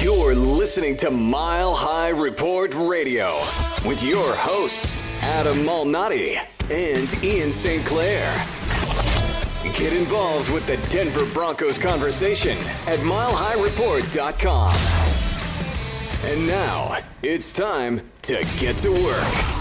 You're listening to Mile High Report Radio with your hosts, Adam Malnati and Ian St. Clair. Get involved with the Denver Broncos conversation at milehighreport.com. And now it's time to get to work.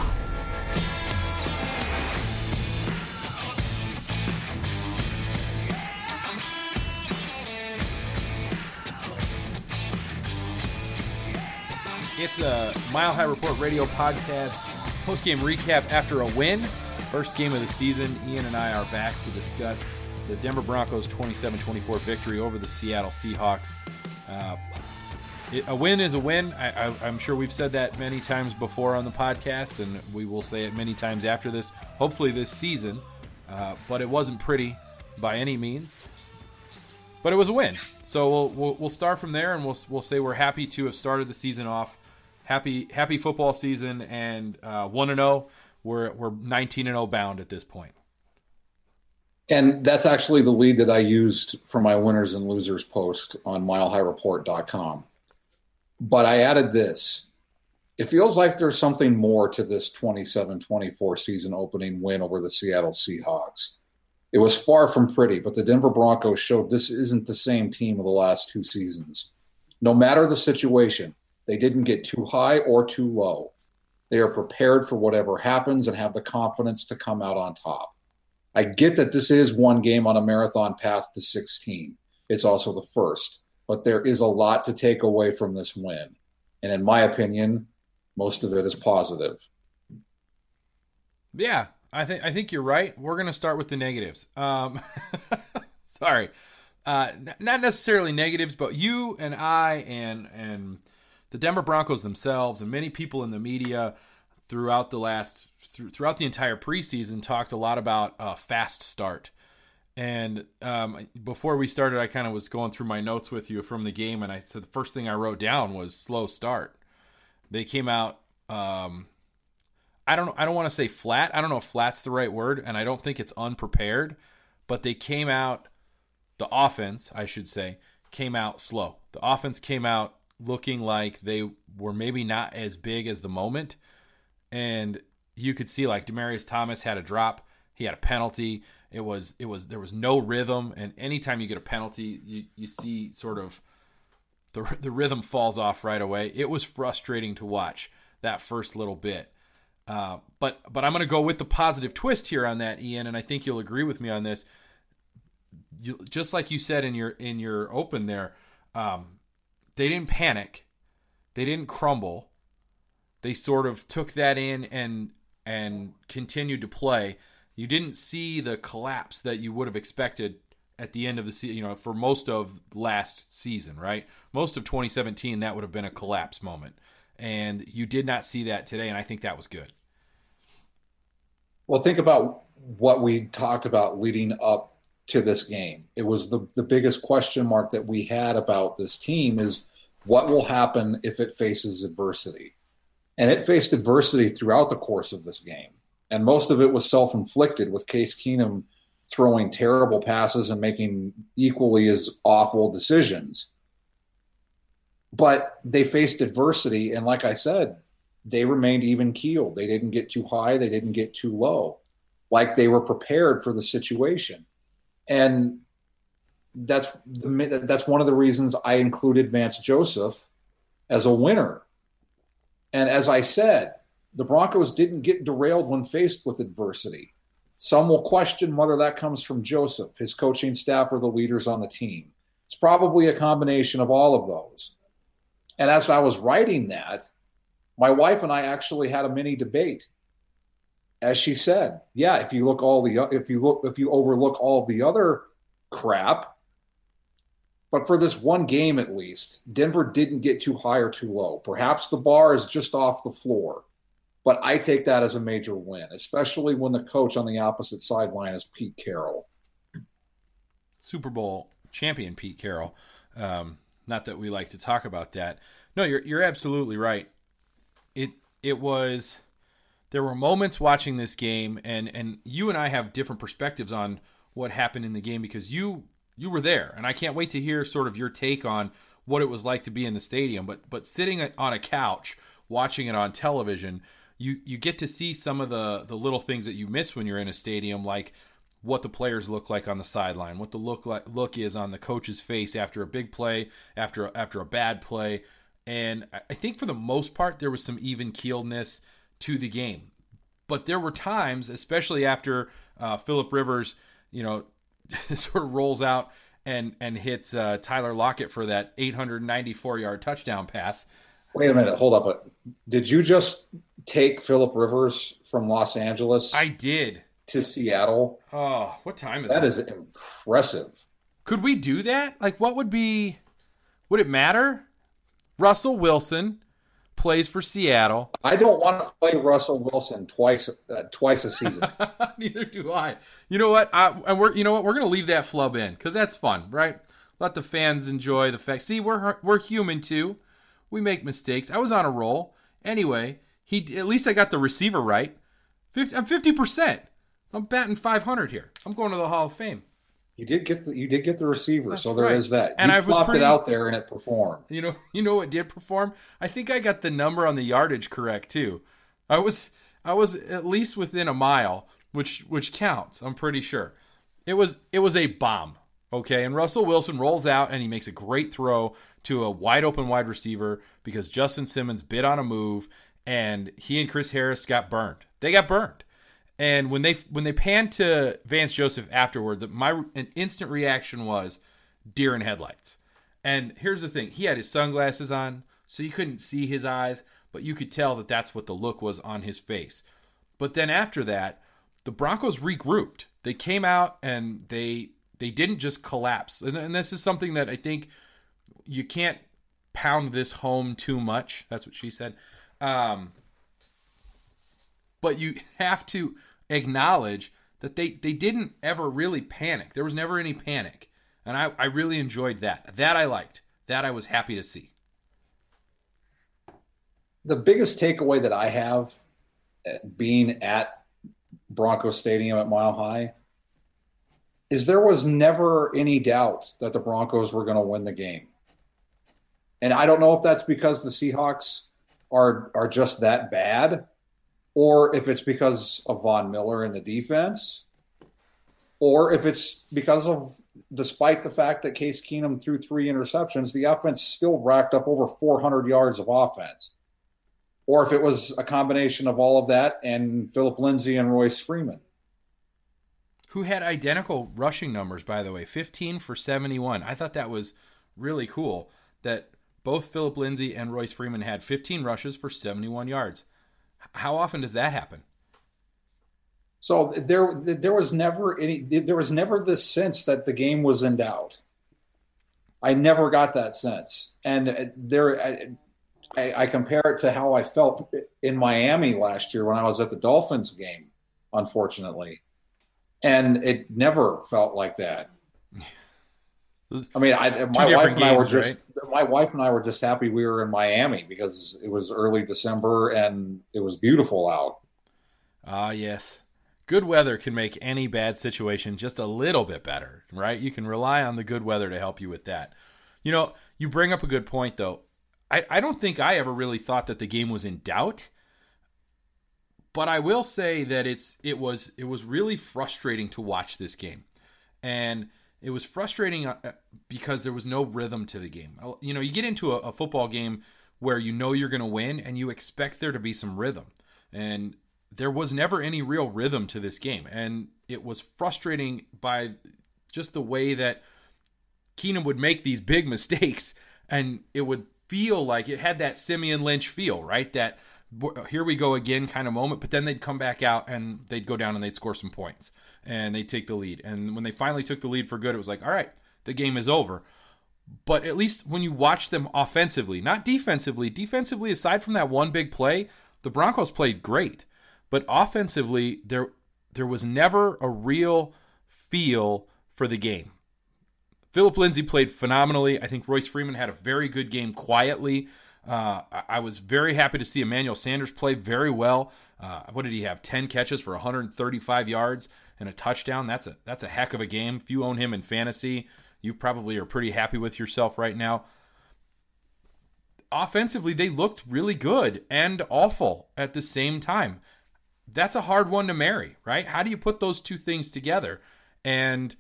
It's a Mile High Report radio podcast, post game recap after a win. First game of the season. Ian and I are back to discuss the Denver Broncos 27 24 victory over the Seattle Seahawks. Uh, it, a win is a win. I, am sure we've said that many times before on the podcast, and we will say it many times after this, hopefully this season. Uh, but it wasn't pretty by any means. But it was a win. So we'll, we'll, we'll start from there, and we'll, we'll say we're happy to have started the season off happy happy football season and uh, one and zero. Oh. We're we're nineteen and zero oh bound at this point. And that's actually the lead that I used for my winners and losers post on milehighreport.com. But I added this. It feels like there's something more to this 27 24 season opening win over the Seattle Seahawks. It was far from pretty, but the Denver Broncos showed this isn't the same team of the last two seasons. No matter the situation, they didn't get too high or too low. They are prepared for whatever happens and have the confidence to come out on top. I get that this is one game on a marathon path to 16. It's also the first, but there is a lot to take away from this win. And in my opinion, most of it is positive. Yeah, I think I think you're right. We're going to start with the negatives. Um, sorry, uh, not necessarily negatives, but you and I and and the Denver Broncos themselves and many people in the media throughout the last throughout the entire preseason talked a lot about a fast start. And um, before we started, I kind of was going through my notes with you from the game, and I said the first thing I wrote down was slow start. They came out. Um, I don't. I don't want to say flat. I don't know if flat's the right word, and I don't think it's unprepared. But they came out. The offense, I should say, came out slow. The offense came out looking like they were maybe not as big as the moment. And you could see like Demaryius Thomas had a drop, he had a penalty. It was it was there was no rhythm, and anytime you get a penalty, you you see sort of the the rhythm falls off right away. It was frustrating to watch that first little bit. Uh, but but I'm going to go with the positive twist here on that, Ian, and I think you'll agree with me on this. You, just like you said in your in your open there, um, they didn't panic. They didn't crumble. They sort of took that in and and continued to play. You didn't see the collapse that you would have expected at the end of the season, you know, for most of last season, right? Most of 2017 that would have been a collapse moment. And you did not see that today and I think that was good. Well, think about what we talked about leading up to this game. It was the the biggest question mark that we had about this team is what will happen if it faces adversity? And it faced adversity throughout the course of this game. And most of it was self inflicted with Case Keenum throwing terrible passes and making equally as awful decisions. But they faced adversity. And like I said, they remained even keeled. They didn't get too high, they didn't get too low. Like they were prepared for the situation. And that's the, that's one of the reasons I included Vance Joseph as a winner. And as I said, the Broncos didn't get derailed when faced with adversity. Some will question whether that comes from Joseph, his coaching staff, or the leaders on the team. It's probably a combination of all of those. And as I was writing that, my wife and I actually had a mini debate. As she said, yeah, if you look all the if you look if you overlook all the other crap, but for this one game, at least, Denver didn't get too high or too low. Perhaps the bar is just off the floor. But I take that as a major win, especially when the coach on the opposite sideline is Pete Carroll. Super Bowl champion Pete Carroll. Um, not that we like to talk about that. No, you're you're absolutely right. It it was there were moments watching this game and and you and I have different perspectives on what happened in the game because you you were there, and I can't wait to hear sort of your take on what it was like to be in the stadium, but but sitting on a couch watching it on television, you you get to see some of the the little things that you miss when you're in a stadium, like what the players look like on the sideline, what the look like look is on the coach's face after a big play, after after a bad play, and I think for the most part there was some even keeledness to the game, but there were times, especially after uh, Philip Rivers, you know, sort of rolls out and and hits uh, Tyler Lockett for that 894 yard touchdown pass. Wait a minute, hold up. Did you just take Philip Rivers from Los Angeles? I did to Seattle. Oh, what time is that? That is impressive. Could we do that? Like, what would be? Would it matter? Russell Wilson plays for Seattle. I don't want to play Russell Wilson twice uh, twice a season. Neither do I. You know what? I, and we're you know what? We're gonna leave that flub in because that's fun, right? Let the fans enjoy the fact. See, we're we're human too. We make mistakes. I was on a roll. Anyway, he at least I got the receiver right. 50, I'm fifty percent. I'm batting 500 here. I'm going to the Hall of Fame. You did get the you did get the receiver, That's so there right. is that. You and I flopped pretty, it out there and it performed. You know, you know what did perform? I think I got the number on the yardage correct too. I was I was at least within a mile, which which counts. I'm pretty sure. It was it was a bomb. Okay, and Russell Wilson rolls out and he makes a great throw to a wide open wide receiver because Justin Simmons bit on a move and he and Chris Harris got burned. They got burned. And when they when they panned to Vance Joseph afterward, my an instant reaction was deer in headlights. And here's the thing: he had his sunglasses on, so you couldn't see his eyes, but you could tell that that's what the look was on his face. But then after that, the Broncos regrouped. They came out and they they didn't just collapse. And, and this is something that I think you can't pound this home too much. That's what she said. Um, but you have to acknowledge that they, they didn't ever really panic. There was never any panic. And I, I really enjoyed that. That I liked. That I was happy to see. The biggest takeaway that I have uh, being at Bronco Stadium at Mile High is there was never any doubt that the Broncos were going to win the game. And I don't know if that's because the Seahawks are are just that bad or if it's because of Von Miller in the defense, or if it's because of, despite the fact that Case Keenum threw three interceptions, the offense still racked up over 400 yards of offense. Or if it was a combination of all of that and Phillip Lindsay and Royce Freeman. Who had identical rushing numbers, by the way 15 for 71. I thought that was really cool that both Phillip Lindsay and Royce Freeman had 15 rushes for 71 yards. How often does that happen? So there, there was never any. There was never this sense that the game was in doubt. I never got that sense, and there, I, I compare it to how I felt in Miami last year when I was at the Dolphins game. Unfortunately, and it never felt like that. I mean, I, my wife and I were just right? My wife and I were just happy we were in Miami because it was early December and it was beautiful out. Ah, yes. Good weather can make any bad situation just a little bit better, right? You can rely on the good weather to help you with that. You know, you bring up a good point though. I, I don't think I ever really thought that the game was in doubt. But I will say that it's it was it was really frustrating to watch this game. And it was frustrating uh, uh, because there was no rhythm to the game. You know, you get into a, a football game where you know you're going to win and you expect there to be some rhythm. And there was never any real rhythm to this game. And it was frustrating by just the way that Keenum would make these big mistakes and it would feel like it had that Siemian Lynch feel, right? That here we go again kind of moment, but then they'd come back out and they'd go down and they'd score some points and they'd take the lead. And when they finally took the lead for good, it was like, all right, the game is over. But at least when you watch them offensively, not defensively, defensively, aside from that one big play, the Broncos played great. But offensively, there there was never a real feel for the game. Phillip Lindsay played phenomenally. I think Royce Freeman had a very good game quietly. Uh, I was very happy to see Emmanuel Sanders play very well. Uh, what did he have? 10 catches for 135 yards and a touchdown. That's a that's a heck of a game. If you own him in fantasy, you probably are pretty happy with yourself right now. offensively they looked really good and awful at the same time. That's a hard one to marry, right? How do you put those two things together? And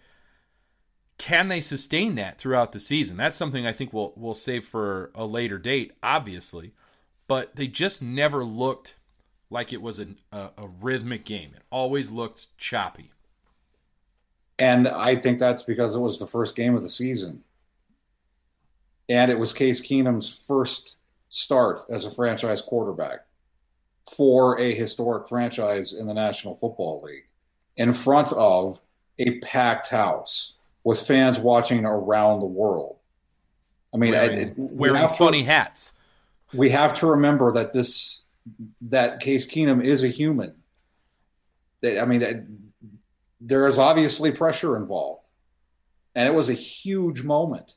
can they sustain that throughout the season? That's something I think we'll we'll save for a later date, obviously. But they just never looked like it was a, a, a rhythmic game. It always looked choppy. And I think that's because it was the first game of the season. And it was Case Keenum's first start as a franchise quarterback for a historic franchise in the National Football League in front of a packed house with fans watching around the world. I mean, wearing, it, wearing funny to, hats. We have to remember that this that Case Keenum is a human. I mean, there is obviously pressure involved, and it was a huge moment.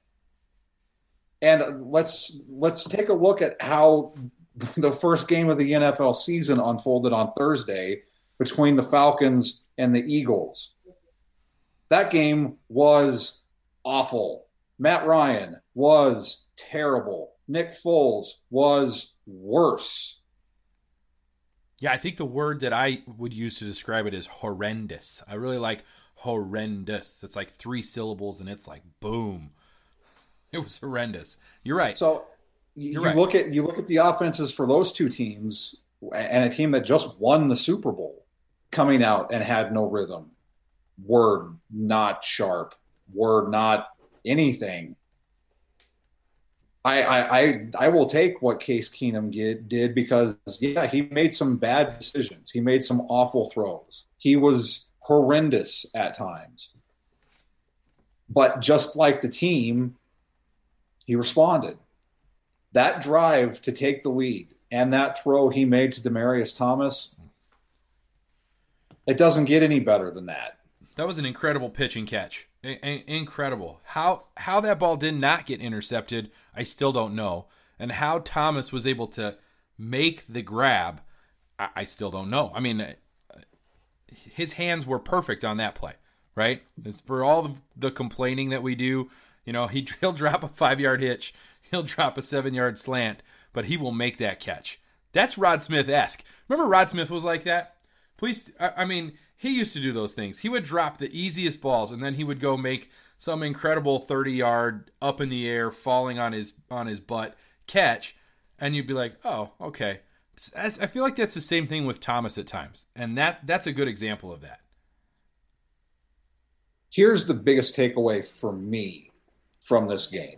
And let's let's take a look at how the first game of the NFL season unfolded on Thursday between the Falcons and the Eagles. That game was awful. Matt Ryan was terrible. Nick Foles was worse. Yeah, I think the word that I would use to describe it is horrendous. I really like horrendous. It's like three syllables and it's like boom. It was horrendous. You're right. So you, you right. look at you look at the offenses for those two teams and a team that just won the Super Bowl coming out and had no rhythm were not sharp, were not anything. I, I, I, I will take what Case Keenum get, did because, yeah, he made some bad decisions. He made some awful throws. He was horrendous at times. But just like the team, he responded. That drive to take the lead and that throw he made to Demaryius Thomas, it doesn't get any better than that. That was an incredible pitch and catch. incredible. How how that ball did not get intercepted, I still don't know. And how Thomas was able to make the grab, I, I still don't know. I mean, uh, his hands were perfect on that play, right? It's for all the complaining that we do, you know, he, he'll drop a five yard hitch, he'll drop a seven yard slant, but he will make that catch. That's Rod Smith esque. Remember, Rod Smith was like that. Please, I, I mean, he used to do those things. He would drop the easiest balls and then he would go make some incredible 30 yard up in the air falling on his on his butt catch and you'd be like, "Oh, okay." I feel like that's the same thing with Thomas at times. And that that's a good example of that. Here's the biggest takeaway for me from this game.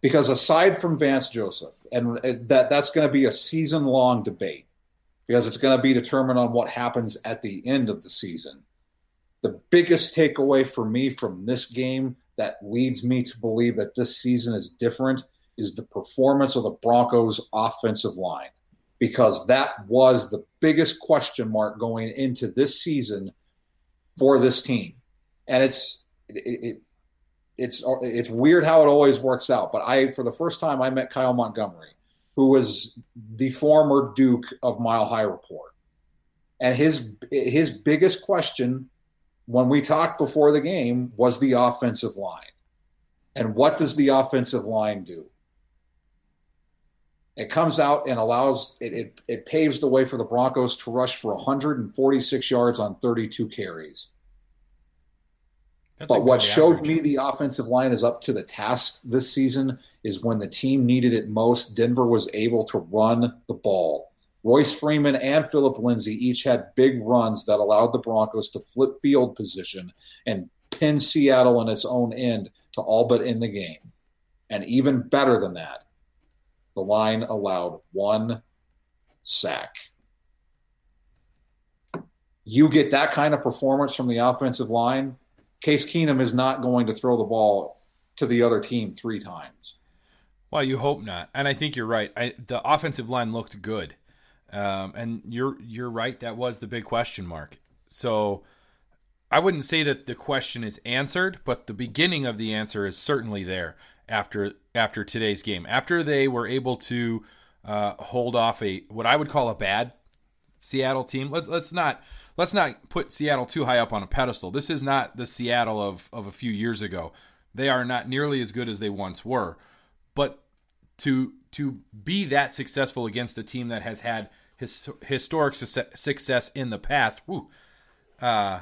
Because aside from Vance Joseph, and uh, that that's going to be a season long debate because it's going to be determined on what happens at the end of the season. The biggest takeaway for me from this game that leads me to believe that this season is different is the performance of the Broncos' offensive line, because that was the biggest question mark going into this season for this team. And it's it, it it's it's weird how it always works out. But I, for the first time, I met Kyle Montgomery who was the former Duke of Mile High Report. And his his biggest question when we talked before the game was the offensive line. And what does the offensive line do? It comes out and allows it, it, it paves the way for the Broncos to rush for 146 yards on 32 carries. That's but what showed average. me the offensive line is up to the task this season is when the team needed it most, Denver was able to run the ball. Royce Freeman and Philip Lindsay each had big runs that allowed the Broncos to flip field position and pin Seattle in its own end to all but end the game. And even better than that, the line allowed one sack. You get that kind of performance from the offensive line, Case Keenum is not going to throw the ball to the other team three times. Well, you hope not, and I think you're right. I, the offensive line looked good, um, and you're you're right. That was the big question mark. So I wouldn't say that the question is answered, but the beginning of the answer is certainly there after after today's game. After they were able to uh, hold off a what I would call a bad Seattle team. Let's let's not let's not put Seattle too high up on a pedestal. This is not the Seattle of of a few years ago. They are not nearly as good as they once were. But to to be that successful against a team that has had his, historic success in the past. Woo, uh,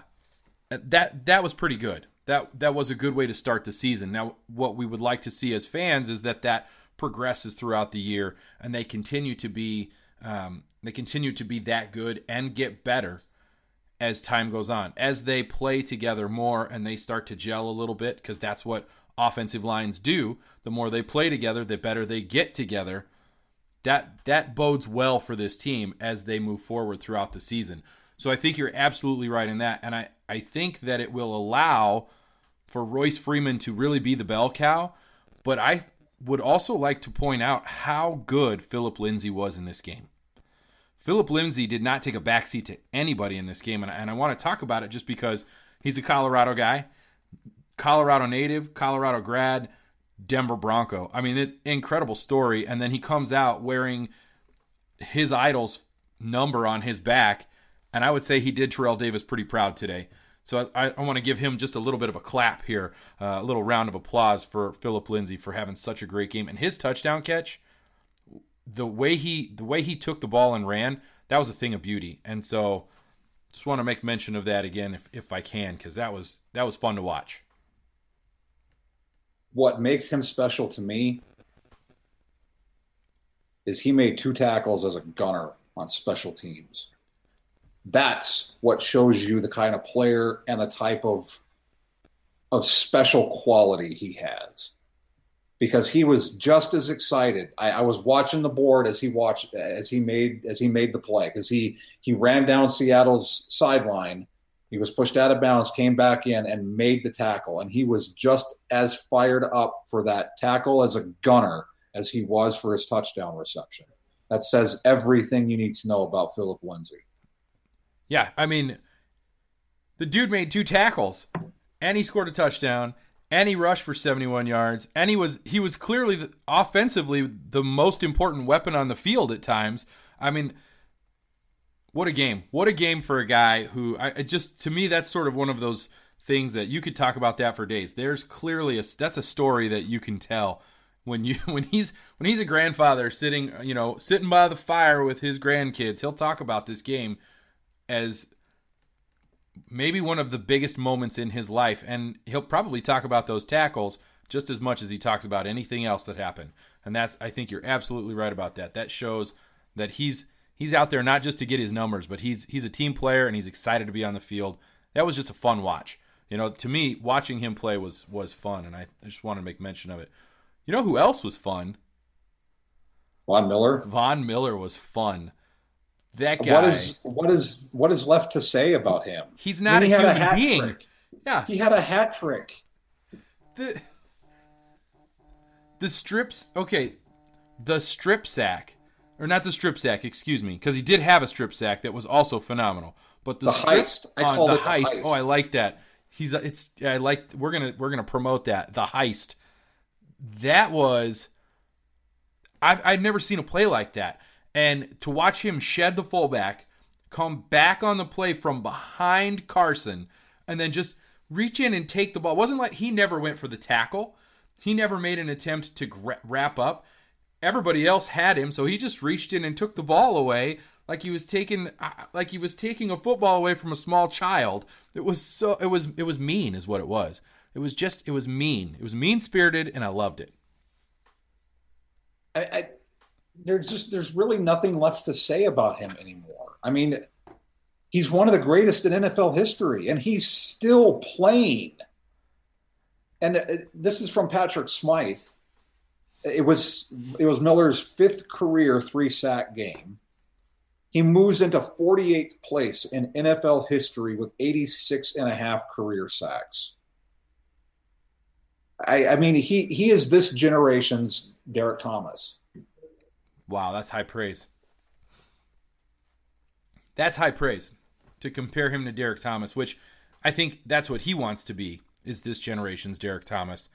that that was pretty good. That that was a good way to start the season. Now, what we would like to see as fans is that that progresses throughout the year and they continue to be um, they continue to be that good and get better as time goes on. As they play together more and they start to gel a little bit because that's what offensive lines do the more they play together the better they get together. That that bodes well for this team as they move forward throughout the season. So i think you're absolutely right in that and i i think that it will allow for royce freeman to really be the bell cow but i would also like to point out how good Phillip lindsay was in this game phillip lindsay did not take a backseat to anybody in this game and I, and I want to talk about it just because he's a colorado guy colorado native colorado grad Denver Bronco. I mean, it's incredible story. And then he comes out wearing his idol's number on his back. And I would say he did Terrell Davis pretty proud today. So I, I want to give him just a little bit of a clap here, uh, a little round of applause for Phillip Lindsay for having such a great game and his touchdown catch. The way he the way he took the ball and ran, that was a thing of beauty. And so, just want to make mention of that again if, if I can, because that was that was fun to watch what makes him special to me is he made two tackles as a gunner on special teams. That's what shows you the kind of player and the type of of special quality he has. Because he was just as excited. I, I was watching the board as he watched as he made as he made the play because he he ran down Seattle's sideline he was pushed out of bounds, came back in, and made the tackle. And he was just as fired up for that tackle as a gunner as he was for his touchdown reception. That says everything you need to know about Phillip Lindsay. Yeah, I mean, the dude made two tackles, and he scored a touchdown, and he rushed for 71 yards, and he was he was clearly the, offensively the most important weapon on the field at times. I mean what a game! What a game for a guy who I just to me that's sort of one of those things that you could talk about that for days. There's clearly a that's a story that you can tell when you when he's when he's a grandfather sitting you know sitting by the fire with his grandkids. He'll talk about this game as maybe one of the biggest moments in his life, and he'll probably talk about those tackles just as much as he talks about anything else that happened. And that's I think you're absolutely right about that. That shows that he's he's out there not just to get his numbers, but he's he's a team player and he's excited to be on the field. That was just a fun watch. You know, to me, watching him play was was fun, and I, just want to make mention of it. You know who else was fun? Von Miller. Von Miller was fun. That guy. What is what is what is left to say about him? He's not a he human a being. Trick. Yeah, he had a hat trick. The the strips. Okay, the strip sack or not the strip sack, excuse me, because he did have a strip sack that was also phenomenal. But the, the strip heist, I on the, heist. heist. Oh, I like that. He's it's I like we're gonna we're gonna promote that the heist. That was I've I've never seen a play like that, and to watch him shed the fullback, come back on the play from behind Carson, and then just reach in and take the ball. It wasn't like he never went for the tackle. He never made an attempt to wrap up everybody else had him, so he just reached in and took the ball away like he was taking uh, like he was taking a football away from a small child. It was so it was it was mean is what it was. It was just it was mean. It was mean spirited, and I loved it. I, I there's just there's really nothing left to say about him anymore. I mean, he's one of the greatest in NFL history, and he's still playing. And uh, this is from Patrick Smyth it was it was Miller's fifth career three sack game. He moves into 48th place in NFL history with 86 and a half career sacks. I, I mean, he he is this generation's Derrick Thomas. Wow, that's high praise. That's high praise to compare him to Derrick Thomas, which I think that's what he wants to be is this generation's Derrick Thomas.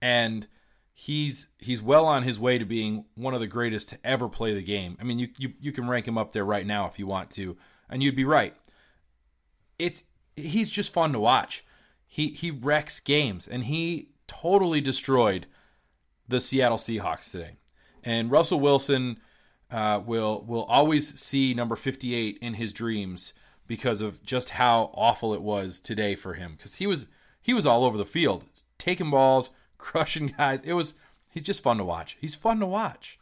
And he's he's well on his way to being one of the greatest to ever play the game. I mean, you you, you can rank him up there right now if you want to, and you'd be right. It's he's just fun to watch. He he wrecks games, and he totally destroyed the Seattle Seahawks today. And Russell Wilson uh, will will always see number 58 in his dreams because of just how awful it was today for him. Because he was he was all over the field, taking balls, crushing guys. It was he's just fun to watch. He's fun to watch.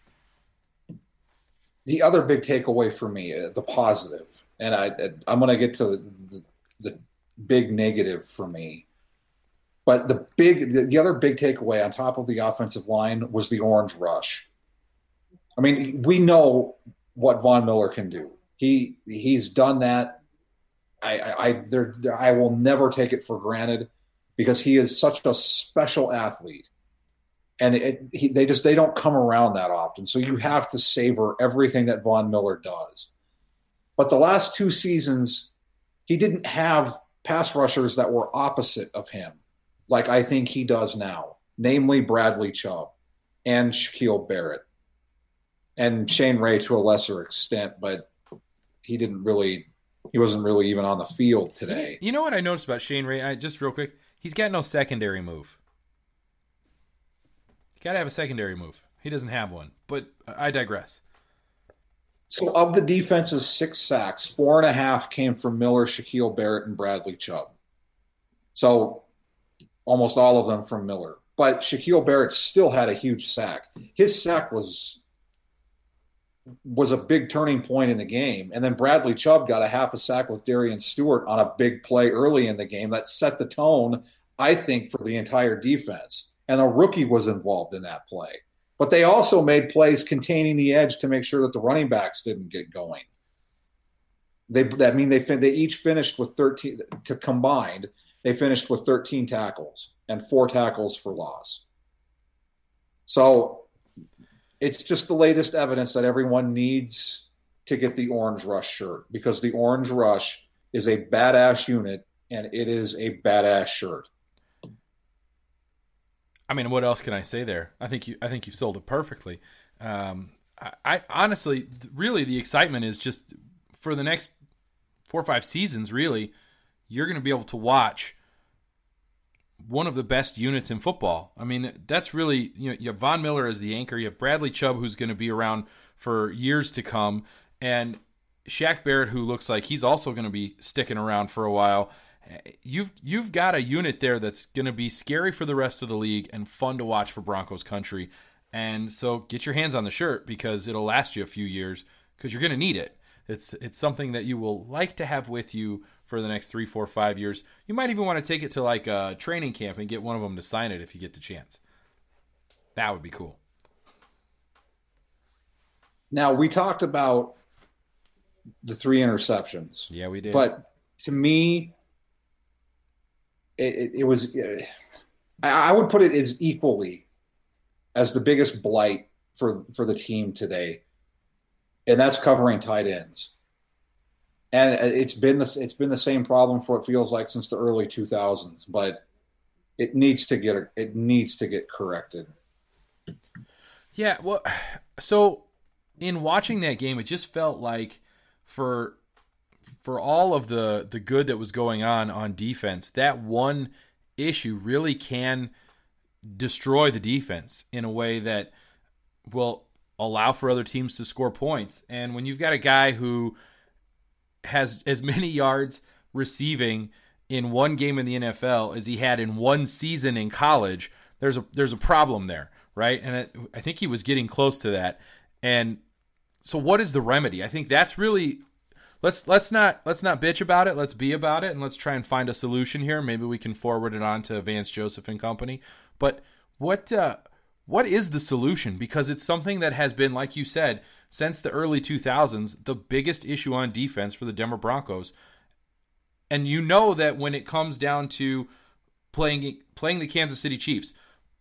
The other big takeaway for me, uh, the positive, and I I'm going to get to the, the, big negative for me. But the big, the, the other big takeaway on top of the offensive line was the orange rush. I mean, we know what Von Miller can do. He he's done that. I I I, there, I will never take it for granted because he is such a special athlete, and it, he, they just they don't come around that often. So you have to savor everything that Von Miller does. But the last two seasons, he didn't have pass rushers that were opposite of him, like I think he does now, namely Bradley Chubb and Shaquille Barrett and Shane Ray to a lesser extent, but he didn't really he wasn't really even on the field today. You know what I noticed about Shane Ray? I, just real quick, he's got no secondary move. Got to have a secondary move. He doesn't have one, but I digress. So, of the defense's six sacks, four and a half came from Miller, Shaquille Barrett, and Bradley Chubb. So, almost all of them from Miller. But Shaquille Barrett still had a huge sack. His sack was was a big turning point in the game. And then Bradley Chubb got a half a sack with Darian Stewart on a big play early in the game that set the tone, I think, for the entire defense. And a rookie was involved in that play. But they also made plays containing the edge to make sure that the running backs didn't get going. They that mean they they each finished with 13 to combined. They finished with 13 tackles and four tackles for loss. So it's just the latest evidence that everyone needs to get the Orange Rush shirt because the Orange Rush is a badass unit and it is a badass shirt. I mean, what else can I say there? I think you, I think you sold it perfectly. Um, I, I honestly, really, the excitement is just for the next four or five seasons. Really, you're going to be able to watch one of the best units in football. I mean, that's really you know you have Von Miller as the anchor. You have Bradley Chubb who's going to be around for years to come, and Shaq Barrett who looks like he's also going to be sticking around for a while. You've you've got a unit there that's going to be scary for the rest of the league and fun to watch for Broncos country. And so get your hands on the shirt because it'll last you a few years because you're going to need it. It's it's something that you will like to have with you for the next three, four, five years. You might even want to take it to like a training camp and get one of them to sign it if you get the chance. That would be cool. Now we talked about the three interceptions. Yeah, we did. But to me, it, it, it was. Uh, I would put it as equally as the biggest blight for for the team today, and that's covering tight ends and it's been the, it's been the same problem for it feels like since the early 2000s but it needs to get it needs to get corrected. Yeah well so in watching that game it just felt like for for all of the the good that was going on on defense that one issue really can destroy the defense in a way that will allow for other teams to score points. And when you've got a guy who has as many yards receiving in one game in the NFL as he had in one season in college, there's a there's a problem there, right? And it, I think he was getting close to that. And so, what is the remedy? I think that's really let's let's not let's not bitch about it. Let's be about it, and let's try and find a solution here. Maybe we can forward it on to Vance Joseph and company. But what uh, what is the solution? Because it's something that has been, like you said, since the early 2000s, the biggest issue on defense for the Denver Broncos. And you know that when it comes down to playing playing the Kansas City Chiefs,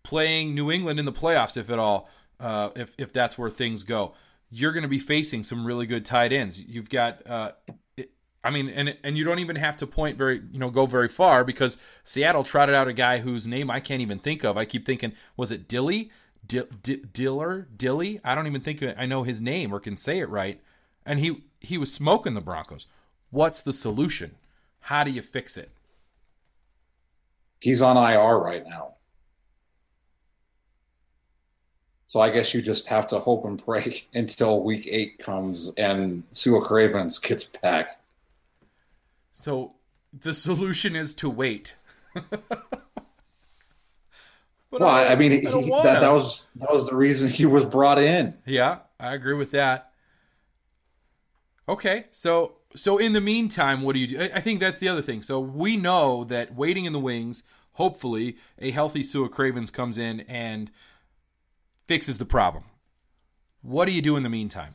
playing New England in the playoffs, if at all, uh, if if that's where things go, you're going to be facing some really good tight ends. You've got, uh, I mean, and and you don't even have to point very, you know, go very far because Seattle trotted out a guy whose name I can't even think of. I keep thinking, was it Dilly? Diller, Dilly. I don't even think I know his name or can say it right. And he he was smoking the Broncos. What's the solution? How do you fix it? He's on IR right now. So I guess you just have to hope and pray until week eight comes and Sua Cravens gets back. So the solution is to wait. well, I, I mean, I he, that, that was that was the reason he was brought in. Yeah, I agree with that. Okay, so so in the meantime, what do you do? I think that's the other thing. So we know that waiting in the wings, hopefully, a healthy Sua Cravens comes in and fixes the problem. What do you do in the meantime?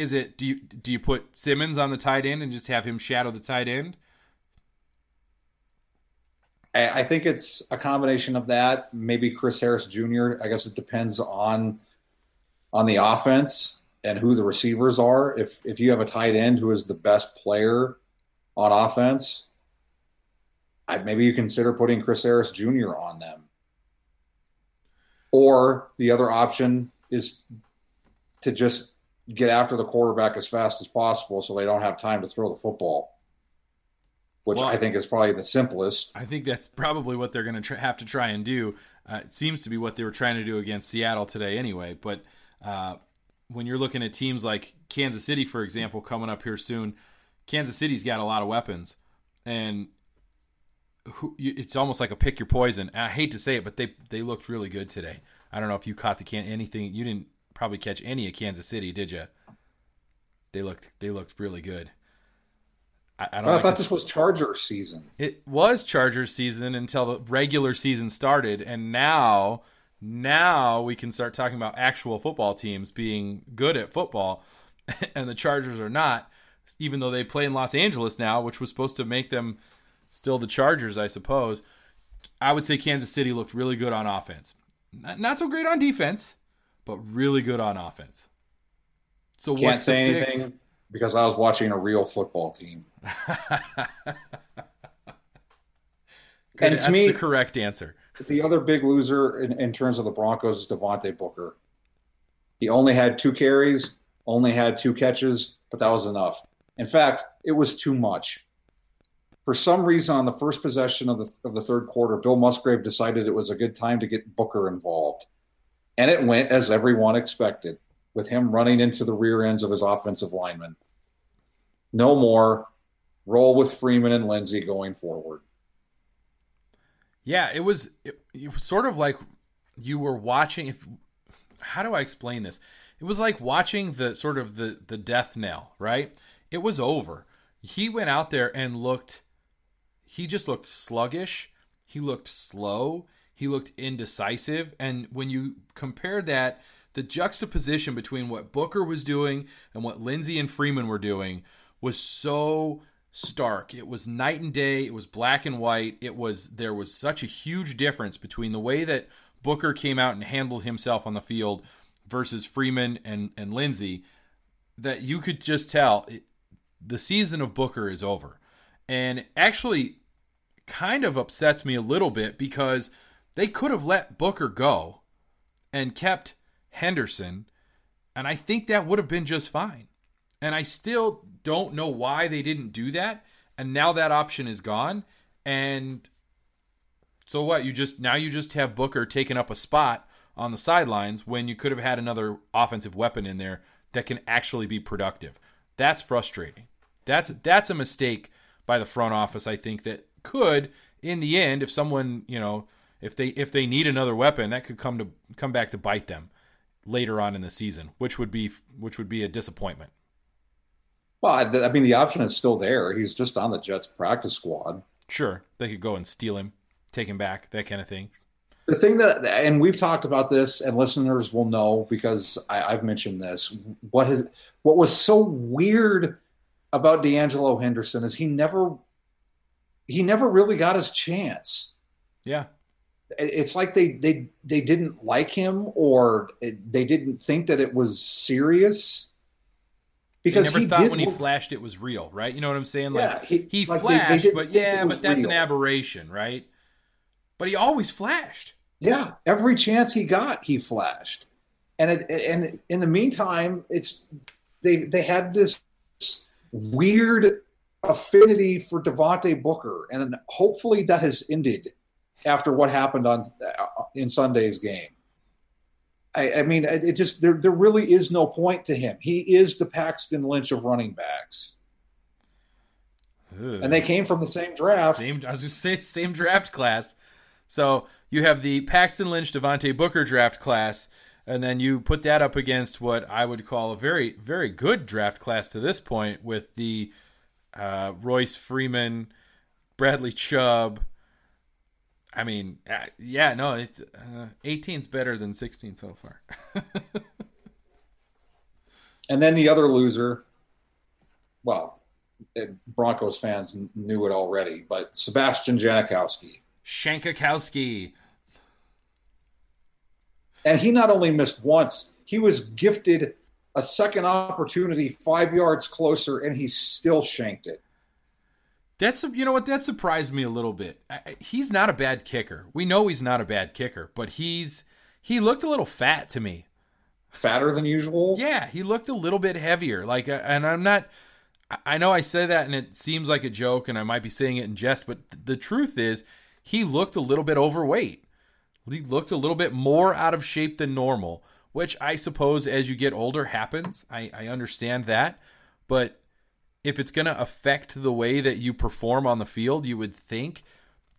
Is it do you do you put Simmons on the tight end and just have him shadow the tight end? I think it's a combination of that. Maybe Chris Harris Jr. I guess it depends on on the offense and who the receivers are. If if you have a tight end who is the best player on offense, I, maybe you consider putting Chris Harris Jr. on them. Or the other option is to just get after the quarterback as fast as possible so they don't have time to throw the football, which well, I think is probably the simplest. I think that's probably what they're going to have to try and do. Uh, it seems to be what they were trying to do against Seattle today, anyway. But uh, when you're looking at teams like Kansas City, for example, coming up here soon, Kansas City's got a lot of weapons, and who, it's almost like a pick your poison. I hate to say it, but they they looked really good today. I don't know if you caught the can anything. You didn't probably catch any of Kansas City, did you? They looked they looked really good. I, I don't. Well, I thought this was Charger season. It was Charger season until the regular season started, and now now we can start talking about actual football teams being good at football, and the Chargers are not, even though they play in Los Angeles now, which was supposed to make them still the Chargers, I suppose. I would say Kansas City looked really good on offense. Not, so great on defense, but really good on offense. So can't say anything because I was watching a real football team. and to me, the correct answer. The other big loser in, in terms of the Broncos is Devontae Booker. He only had two carries, only had two catches, but that was enough. In fact, it was too much. For some reason, on the first possession of the of the third quarter, Bill Musgrave decided it was a good time to get Booker involved, and it went as everyone expected, with him running into the rear ends of his offensive linemen. No more. Roll with Freeman and Lindsay going forward. Yeah, it was it, it was sort of like you were watching if how do I explain this? It was like watching the sort of the the death knell, right? It was over. He went out there and looked he just looked sluggish. He looked slow. He looked indecisive. And when you compare that, the juxtaposition between what Booker was doing and what Lindsay and Freeman were doing was so stark. It was night and day. It was black and white. It was there was such a huge difference between the way that Booker came out and handled himself on the field versus Freeman and and Lindsay that you could just tell it, the season of Booker is over. And actually kind of upsets me a little bit because they could have let Booker go and kept Henderson and I think that would have been just fine. And I still don't know why they didn't do that. And now that option is gone. And so what? You just now you just have Booker taking up a spot on the sidelines when you could have had another offensive weapon in there that can actually be productive. That's frustrating. That's that's a mistake by the front office. I think that could, in the end, if someone you know, if they if they need another weapon, that could come to come back to bite them later on in the season, which would be which would be a disappointment. Well, I, I mean, the option is still there. He's just on the Jets practice squad. Sure, they could go and steal him, take him back, that kind of thing. The thing that, and we've talked about this, and listeners will know because I, I've mentioned this. What has what was so weird about D'Angelo Henderson is he never he never really got his chance. Yeah. It's like they they they didn't like him or they didn't think that it was serious because he never thought when he flashed it was real, right? You know what I'm saying? Like yeah, he, he like flashed, they, they but yeah, but that's real. an aberration, right? But he always flashed. Yeah, every chance he got, he flashed. And it, and in the meantime, it's they they had this weird affinity for Devontae Booker, and hopefully that has ended after what happened on in Sunday's game. I, I mean, it just there there really is no point to him. He is the Paxton Lynch of running backs. And they came from the same draft. Same, I was just saying, same draft class. So you have the Paxton Lynch, Devontae Booker draft class, and then you put that up against what I would call a very, very good draft class to this point with the uh, Royce Freeman, Bradley Chubb. I mean, uh, yeah, no, it's uh, 18's better than 16 so far. and then the other loser, well, it, Broncos fans knew it already, but Sebastian Janikowski. Shankakowski. And he not only missed once, he was gifted a second opportunity five yards closer, and he still shanked it. That's you know what that surprised me a little bit. He's not a bad kicker. We know he's not a bad kicker, but he's he looked a little fat to me. Fatter than usual. Yeah, he looked a little bit heavier. Like, uh, and I'm not. I know I say that, and it seems like a joke, and I might be saying it in jest, but the truth is, he looked a little bit overweight. He looked a little bit more out of shape than normal, which I suppose as you get older happens. I, I understand that. But if it's going to affect the way that you perform on the field, you would think,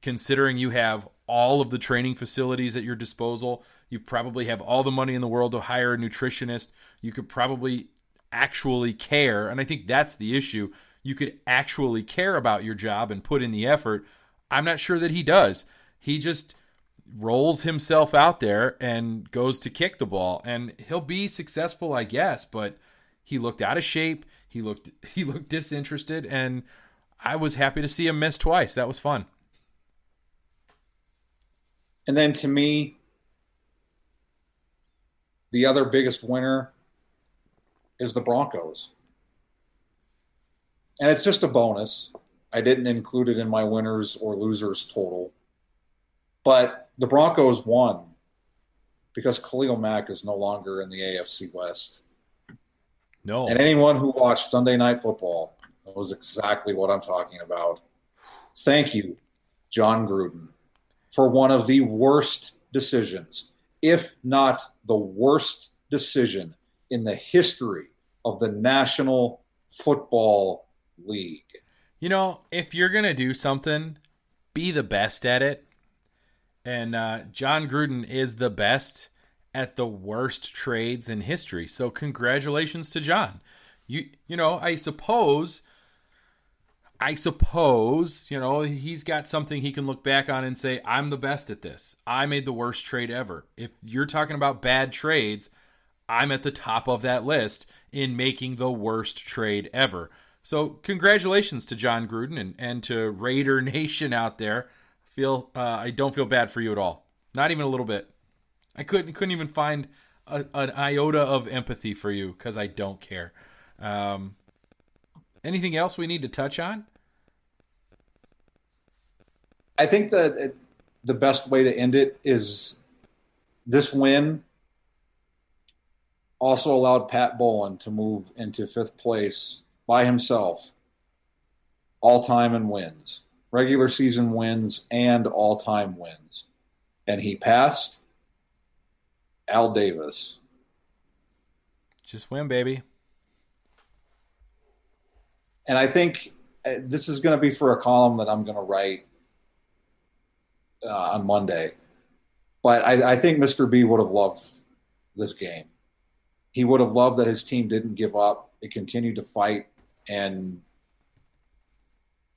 considering you have all of the training facilities at your disposal, you probably have all the money in the world to hire a nutritionist. You could probably actually care. And I think that's the issue. You could actually care about your job and put in the effort. I'm not sure that he does. He just rolls himself out there and goes to kick the ball and he'll be successful I guess but he looked out of shape he looked he looked disinterested and I was happy to see him miss twice. That was fun. And then to me the other biggest winner is the Broncos. And it's just a bonus. I didn't include it in my winners or losers total. But the Broncos won because Khalil Mack is no longer in the AFC West. No. And anyone who watched Sunday Night Football knows exactly what I'm talking about. Thank you, Jon Gruden, for one of the worst decisions, if not the worst decision in the history of the National Football League. You know, if you're going to do something, be the best at it and uh, Jon Gruden is the best at the worst trades in history. So congratulations to Jon. You you know, I suppose I suppose, you know, he's got something he can look back on and say, I'm the best at this. I made the worst trade ever. If you're talking about bad trades, I'm at the top of that list in making the worst trade ever. So, congratulations to Jon Gruden and, and to Raider Nation out there feel uh, I don't feel bad for you at all. Not even a little bit. I couldn't couldn't even find a, an iota of empathy for you because I don't care. Um, anything else we need to touch on? I think that it, the best way to end it is this win also allowed Pat Bowlen to move into fifth place by himself, all time in wins regular season wins and all time wins. And he passed Al Davis. Just win, baby. And I think uh, this is going to be for a column that I'm going to write uh, on Monday. But I, I think Mr. B would have loved this game. He would have loved that his team didn't give up. It continued to fight and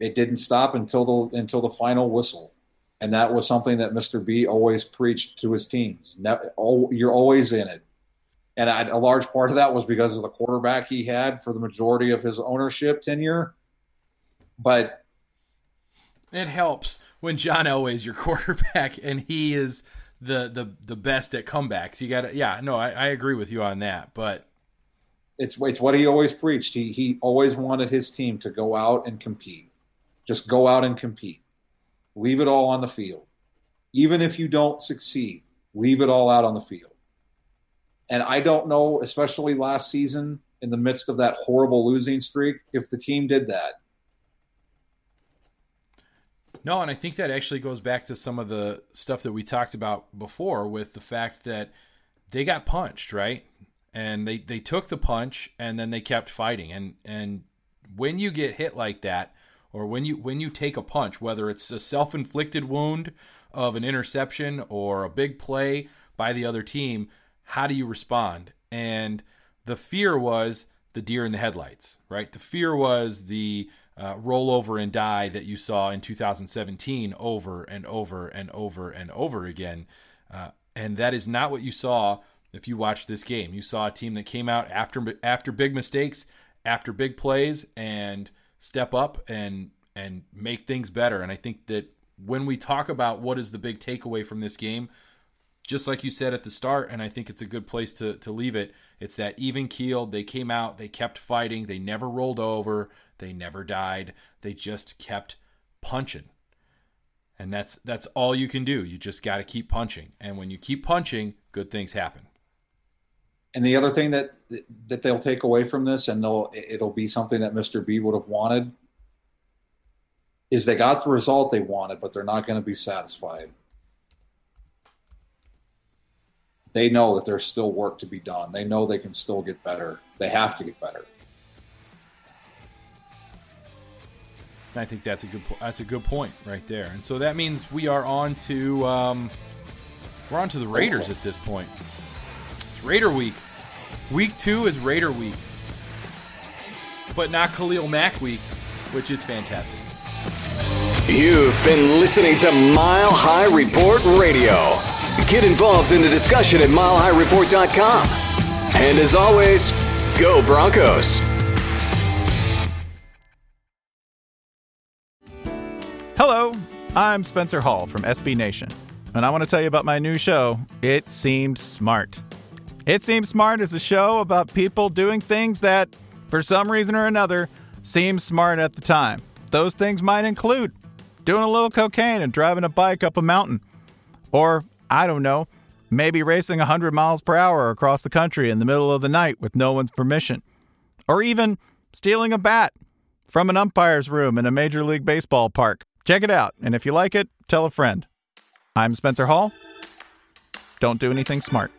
it didn't stop until the until the final whistle, and that was something that Mr. B always preached to his teams. you're always in it, and I, a large part of that was because of the quarterback he had for the majority of his ownership tenure. But it helps when John Elway's your quarterback and he is the the the best at comebacks. You got to yeah, no, I, I agree with you on that, but it's it's what he always preached. He he always wanted his team to go out and compete. Just go out and compete. Leave it all on the field. Even if you don't succeed, leave it all out on the field. And I don't know, especially last season in the midst of that horrible losing streak, if the team did that. No, and I think that actually goes back to some of the stuff that we talked about before with the fact that they got punched, right? And they they took the punch and then they kept fighting. And and when you get hit like that, or when you when you take a punch, whether it's a self-inflicted wound of an interception or a big play by the other team, how do you respond? And the fear was the deer in the headlights, right? The fear was the uh, roll over and die that you saw in 2017 over and over and over and over again. Uh, and that is not what you saw if you watched this game. You saw a team that came out after after big mistakes, after big plays, and step up and and make things better. And I think that when we talk about what is the big takeaway from this game, just like you said at the start, and I think it's a good place to, to leave it. It's that even keeled. They came out, they kept fighting, they never rolled over, they never died. They just kept punching. And that's that's all you can do. You just got to keep punching. And when you keep punching, good things happen. And the other thing that that they'll take away from this, and they'll it'll be something that Mr. B would have wanted, is they got the result they wanted, but they're not going to be satisfied. They know that there's still work to be done. They know they can still get better. They have to get better. I think that's a good that's a good point right there. And so that means we are on to um, we're on to the Raiders at this point. It's Raider week. Week two is Raider week, but not Khalil Mack week, which is fantastic. You've been listening to Mile High Report Radio. Get involved in the discussion at milehighreport.com. And as always, go Broncos. Hello, I'm Spencer Hall from SB Nation, and I want to tell you about my new show, It Seemed Smart. It Seems Smart is a show about people doing things that, for some reason or another, seem smart at the time. Those things might include doing a little cocaine and driving a bike up a mountain. Or, I don't know, maybe racing 100 miles per hour across the country in the middle of the night with no one's permission. Or even stealing a bat from an umpire's room in a Major League Baseball park. Check it out, and if you like it, tell a friend. I'm Spencer Hall. Don't do anything smart.